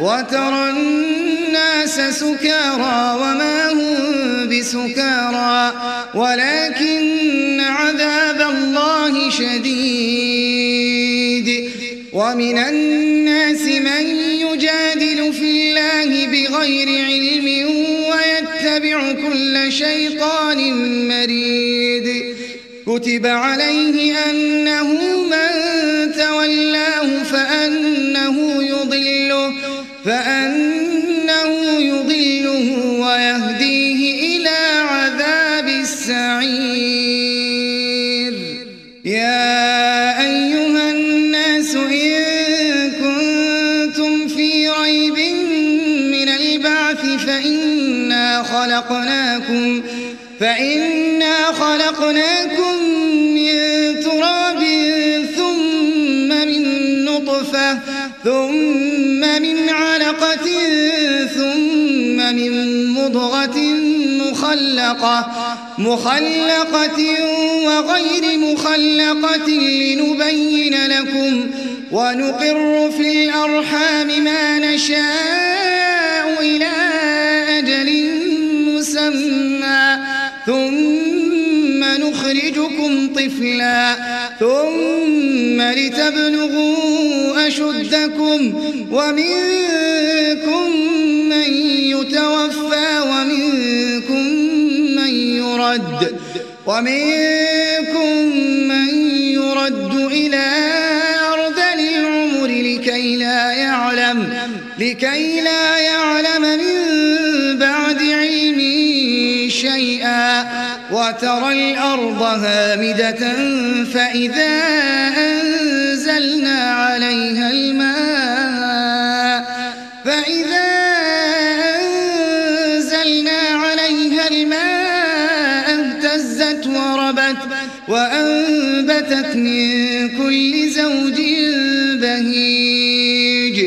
وترى الناس سكارى وما هم بسكارى ولكن عذاب الله شديد. ومن الناس من يجادل في الله بغير علم ويتبع كل شيطان مريد. كتب عليه أنه من فإنا خلقناكم من تراب ثم من نطفة ثم من علقة ثم من مضغة مخلقة مخلقة وغير مخلقة لنبين لكم ونقر في الأرحام ما نشاء إلى أجل مسمى ثم نخرجكم طفلا ثم لتبلغوا أشدكم ومنكم من يتوفى ومنكم من يرد ومنكم من يرد إلى أرض العمر لكي لا يعلم لكي لا يعلم من شيئا وترى الأرض هامدة فإذا أنزلنا عليها الماء فإذا أنزلنا عليها الماء اهتزت وربت وأنبتت من كل زوج بهيج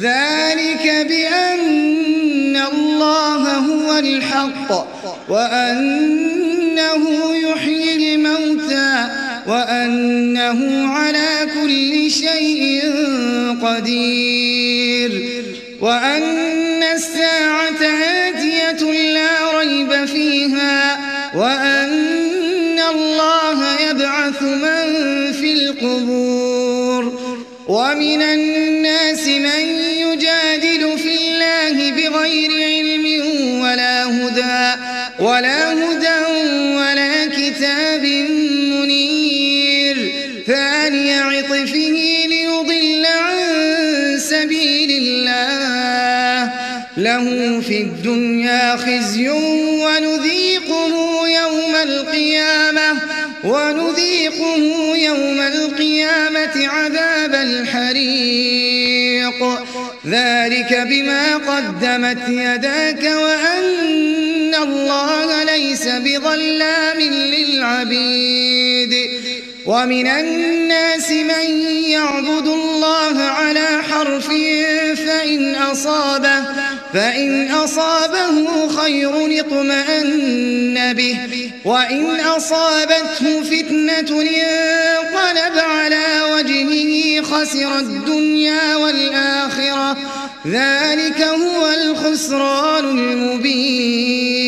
ذلك بأن الله هو الحق وأنه يحيي الموتى وأنه على كل شيء قدير وأن الساعة آتية لا ريب فيها وأن الله يبعث من في القبور ومن الناس ولا هدى ولا كتاب منير ثاني عطفه ليضل عن سبيل الله. له في الدنيا خزي ونذيقه يوم القيامة ونذيقه يوم القيامة عذاب الحريق. ذلك بما قدمت يداك وأن الله ليس بظلام للعبيد. ومن الناس من يعبد الله على حرف فإن أصابه فإن أصابه خير اطمأن به. وإن أصابته فتنة انقلب على وجهه خسر الدنيا والآخرة. ذلك هو الخسران المبين.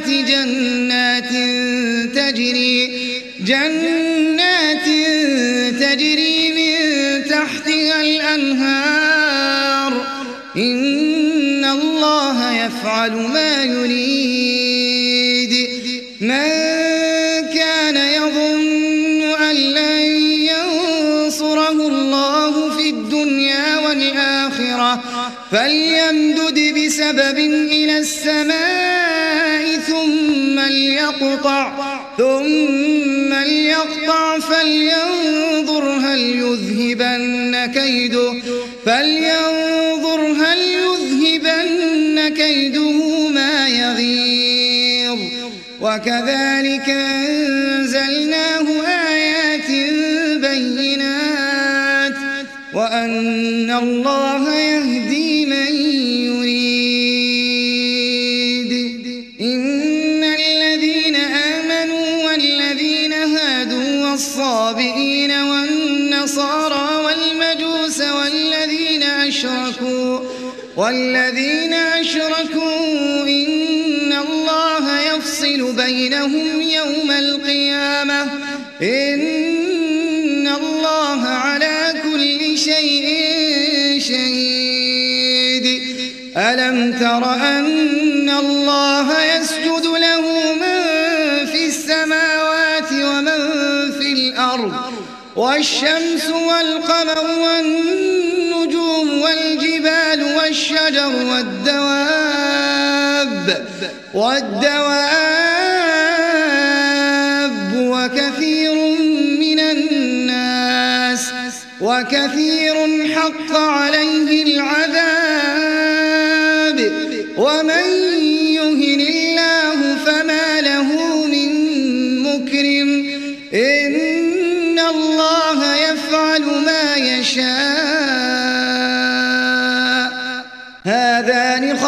الصالحات جنات تجري جنات تجري من تحتها الأنهار. إن الله يفعل ما يريد. من كان يظن أن لن ينصره الله في الدنيا والآخرة فليمدد بسبب إلى السماء ثم ليقطع ثم ليقطع فلينظر هل يذهبن كيده فلينظر هل يذهبن كيده ما يغيظ وكذلك أنزلناه آيات بينات وأن الله يهدي من يريد أشركوا والذين أشركوا إن الله يفصل بينهم يوم القيامة. إن الله على كل شيء شهيد. ألم تر أن الله يسجد له من في السماوات ومن في الأرض والشمس والقمر والنجوم والجبال والشجر والدواب والدواب وكثير من الناس وكثير حق عليه العذاب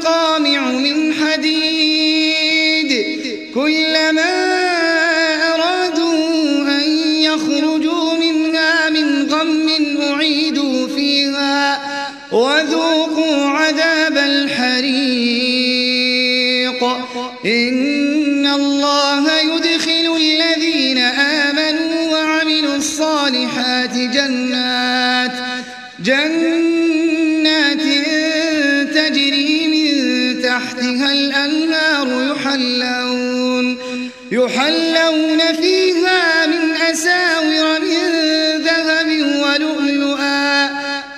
مقامع يحلون فيها من أساور من ذهب ولؤلؤا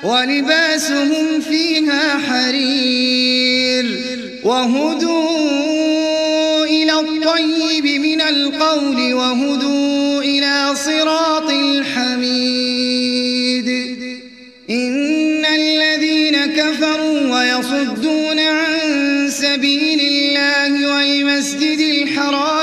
ولباسهم فيها حرير وهدوا إلى الطيب من القول وهدوا إلى صراط الحميد. إن الذين كفروا ويصدون عن سبيل الله والمسجد الحرام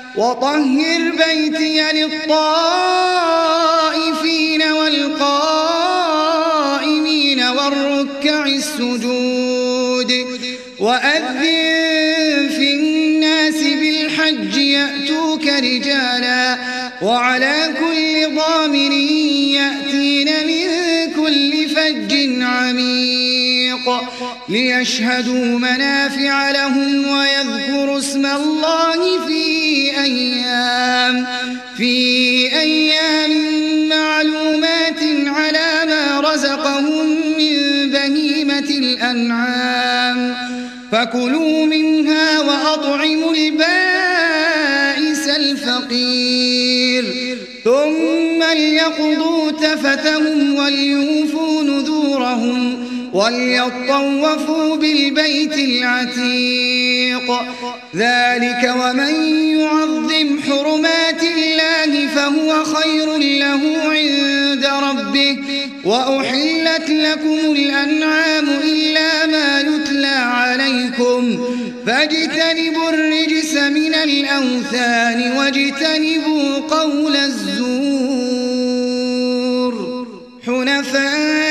وطهر بيتي للطائفين والقائمين والركع السجود وأذن في الناس بالحج يأتوك رجالا وعلى كل ضامر ليشهدوا منافع لهم ويذكروا اسم الله في أيام في أيام معلومات على ما رزقهم من بهيمة الأنعام. فكلوا منها وأطعموا البائس الفقير. ثم ليقضوا تفتهم وليوفوا نذورهم. وليطوفوا بالبيت العتيق ذلك ومن يعظم حرمات الله فهو خير له عند ربه وأحلت لكم الأنعام إلا ما يتلى عليكم فاجتنبوا الرجس من الأوثان واجتنبوا قول الزور حنفاء لله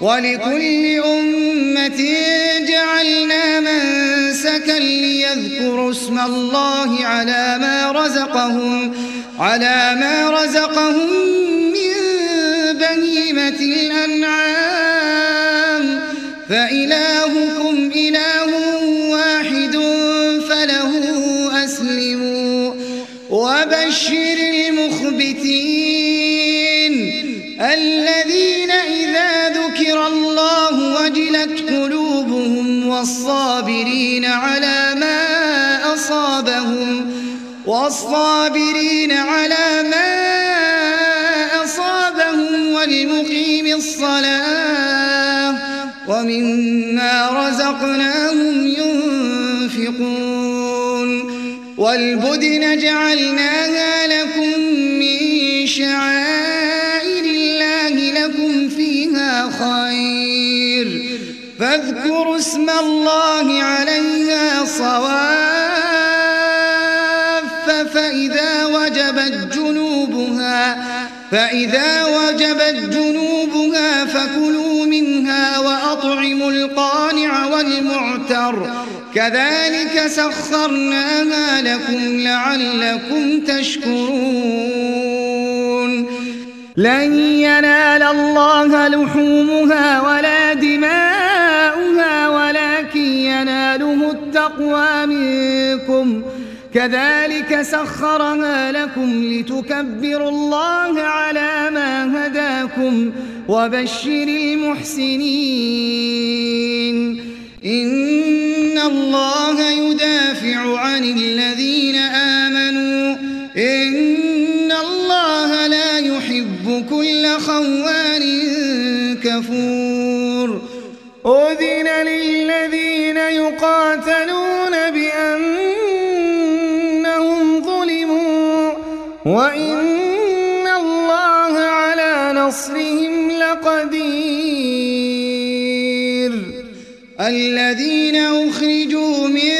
ولكل أمة جعلنا منسكا ليذكروا اسم الله على ما رزقهم على ما رزقهم من بهيمة الأنعام. فإلهكم إله واحد فله أسلموا. وبشر المخبتين الذين والصابرين على ما أصابهم والصابرين على ما أصابهم والمقيم الصلاة ومما رزقناهم ينفقون. والبدن جعلناها لكم من شعائر الله لكم فيها خير. فاذكروا الله عليها صواف فإذا وجبت جنوبها فإذا وجبت جنوبها فكلوا منها وأطعموا القانع والمعتر كذلك سخرناها لكم لعلكم تشكرون لن ينال الله لحومها ولا دماؤها التقوى منكم. كذلك سخرها لكم لتكبروا الله على ما هداكم وبشر المحسنين. إن الله يدافع عن الذين آمنوا. إن الله لا يحب كل خوان كفور. أذن للذين يقاتلون نصرهم لقدير. الذين أخرجوا من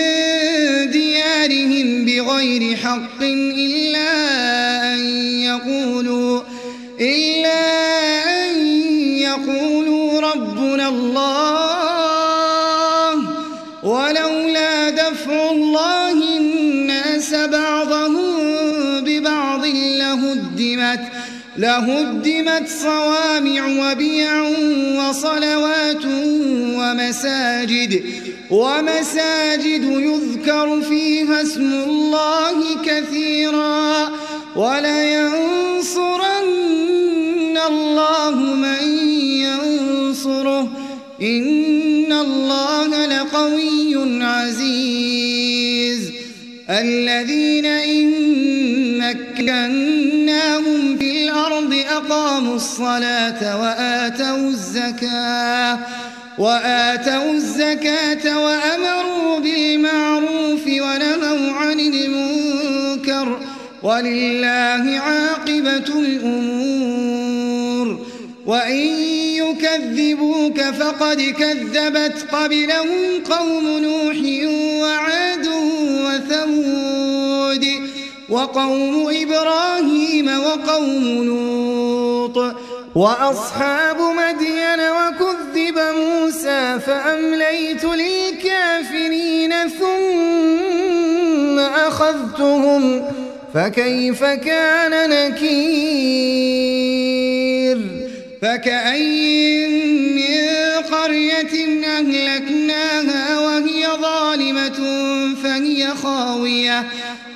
ديارهم بغير حق إلا أن يقولوا إلا أن يقولوا ربنا الله لهدمت صوامع وبيع وصلوات ومساجد ومساجد يذكر فيها اسم الله كثيرا ولينصرن الله من ينصره إن الله لقوي عزيز. الذين إن الأرض أقاموا الصلاة وآتوا الزكاة وآتوا الزكاة وأمروا بالمعروف ونهوا عن المنكر ولله عاقبة الأمور. وإن يكذبوك فقد كذبت قبلهم قوم نوح وعاد وثمود وقوم إبراهيم وقوم لوط وأصحاب مدين وكذب موسى فأمليت للكافرين ثم أخذتهم فكيف كان نكير؟ فكأي من قرية أهلكناها وهي ظالمة فهي خاوية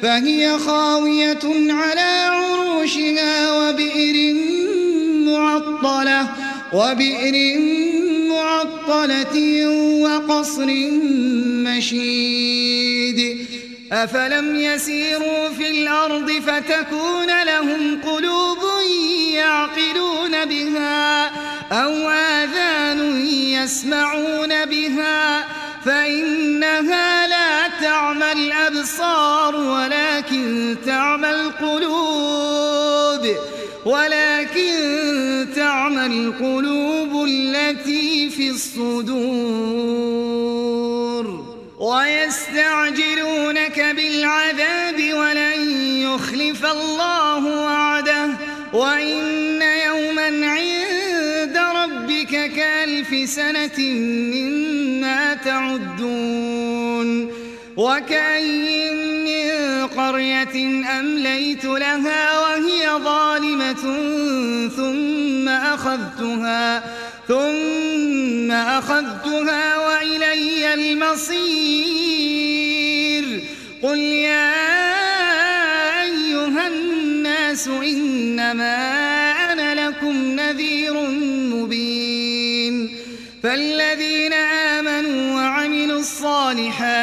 فهي خاوية على عروشها وبئر معطلة وبئر معطلة وقصر مشيد. أفلم يسيروا في الأرض فتكون لهم قلوب يعقلون بها أو آذان يسمعون بها. فإنها لا تعمى الأبصار ولكن تعمى القلوب. ولكن تعمى القلوب التي في الصدور ويستعجلونك بالعذاب ولن يخلف الله وعده وإن يوما عند ربك كألف سنة مما تعدون وكأي من قرية أمليت لها وهي ظالمة ثم أخذتها ثم أخذتها وإلي المصير. قل يا أيها الناس إنما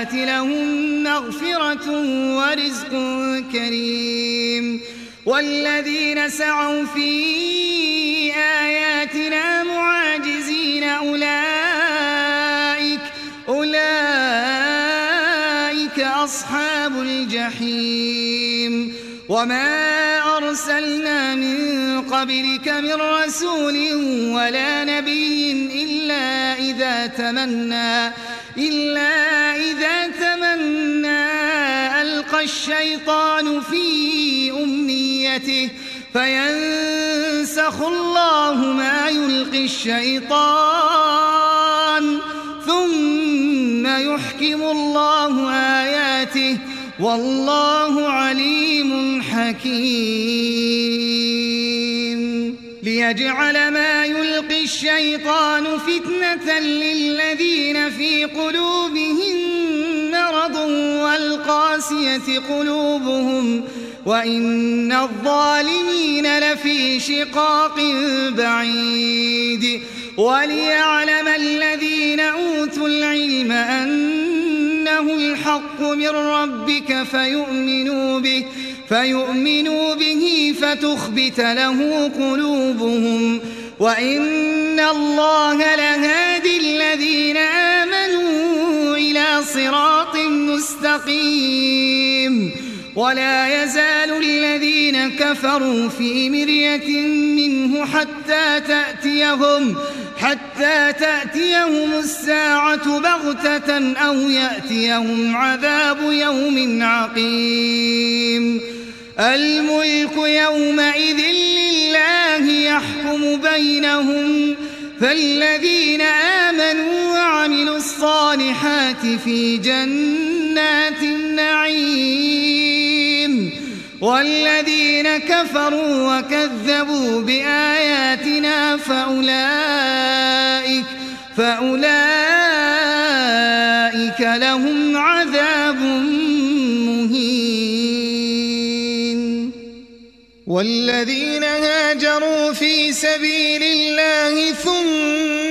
الصالحات لهم مغفرة ورزق كريم. والذين سعوا في آياتنا معاجزين أولئك أولئك أصحاب الجحيم. وما أرسلنا من قبلك من رسول ولا نبي إلا إذا تمنى. إلا إذا تمنى ألقى الشيطان في أمنيته فينسخ الله ما يلقي الشيطان ثم يحكم الله آياته والله عليم حكيم ليجعل ما يلقي الشيطان فتنة للذين في قلوبهم مرض والقاسية قلوبهم وإن الظالمين لفي شقاق بعيد وليعلم الذين أوتوا العلم أنه الحق من ربك فيؤمنوا به فيؤمنوا به فتخبت له قلوبهم وإن الله لهادي الذين آمنوا صراط مستقيم. ولا يزال الذين كفروا في مرية منه حتى تأتيهم حتى تأتيهم الساعة بغتة أو يأتيهم عذاب يوم عقيم. الملك يومئذ لله يحكم بينهم فالذين آمنوا الصالحات في جنات النعيم. والذين كفروا وكذبوا بآياتنا فأولئك فأولئك لهم عذاب مهين. والذين هاجروا في سبيل الله ثم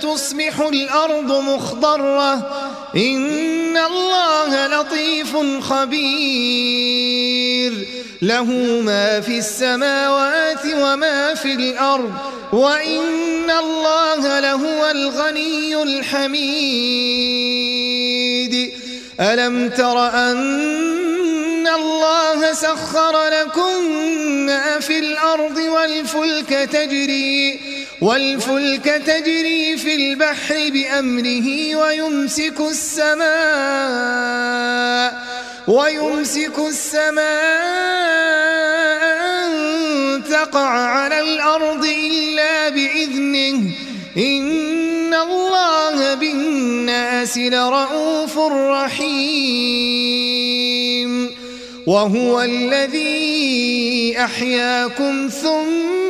فتصبح الأرض مخضرة. إن الله لطيف خبير. له ما في السماوات وما في الأرض. وإن الله لهو الغني الحميد. ألم تر أن الله سخر لكم ما في الأرض والفلك تجري. والفلك تجري في البحر بأمره ويمسك السماء ويمسك السماء أن تقع على الأرض إلا بإذنه. إن الله بالناس لرؤوف رحيم. وهو الذي أحياكم ثم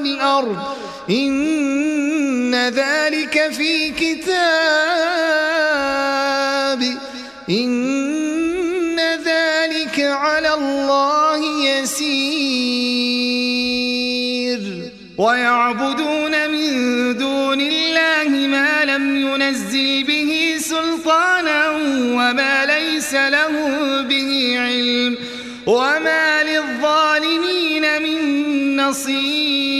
والأرض. إن ذلك في كتاب. إن ذلك على الله يسير. ويعبدون من دون الله ما لم ينزل به سلطانا وما ليس له به علم. وما للظالمين من نصير.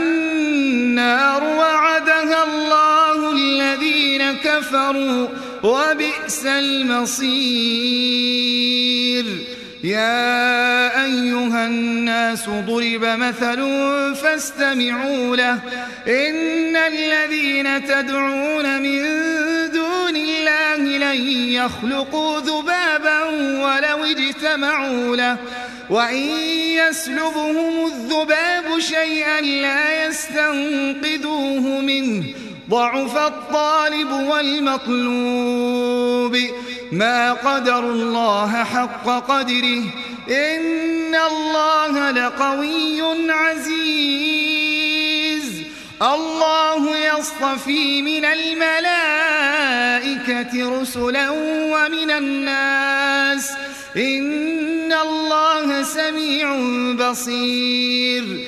كفروا وبئس المصير. يا أيها الناس ضرب مثل فاستمعوا له. إن الذين تدعون من دون الله لن يخلقوا ذبابا ولو اجتمعوا له. وإن يسلبهم الذباب شيئا لا يستنقذوه منه. ضعف الطالب والمطلوب. ما قدر الله حق قدره. إن الله لقوي عزيز. الله يصطفي من الملائكة رسلا ومن الناس. إن الله سميع بصير.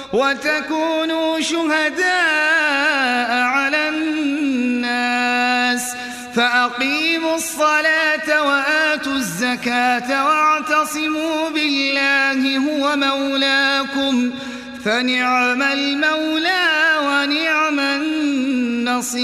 وتكونوا شهداء على الناس فأقيموا الصلاة وآتوا الزكاة واعتصموا بالله هو مولاكم فنعم المولى ونعم النصير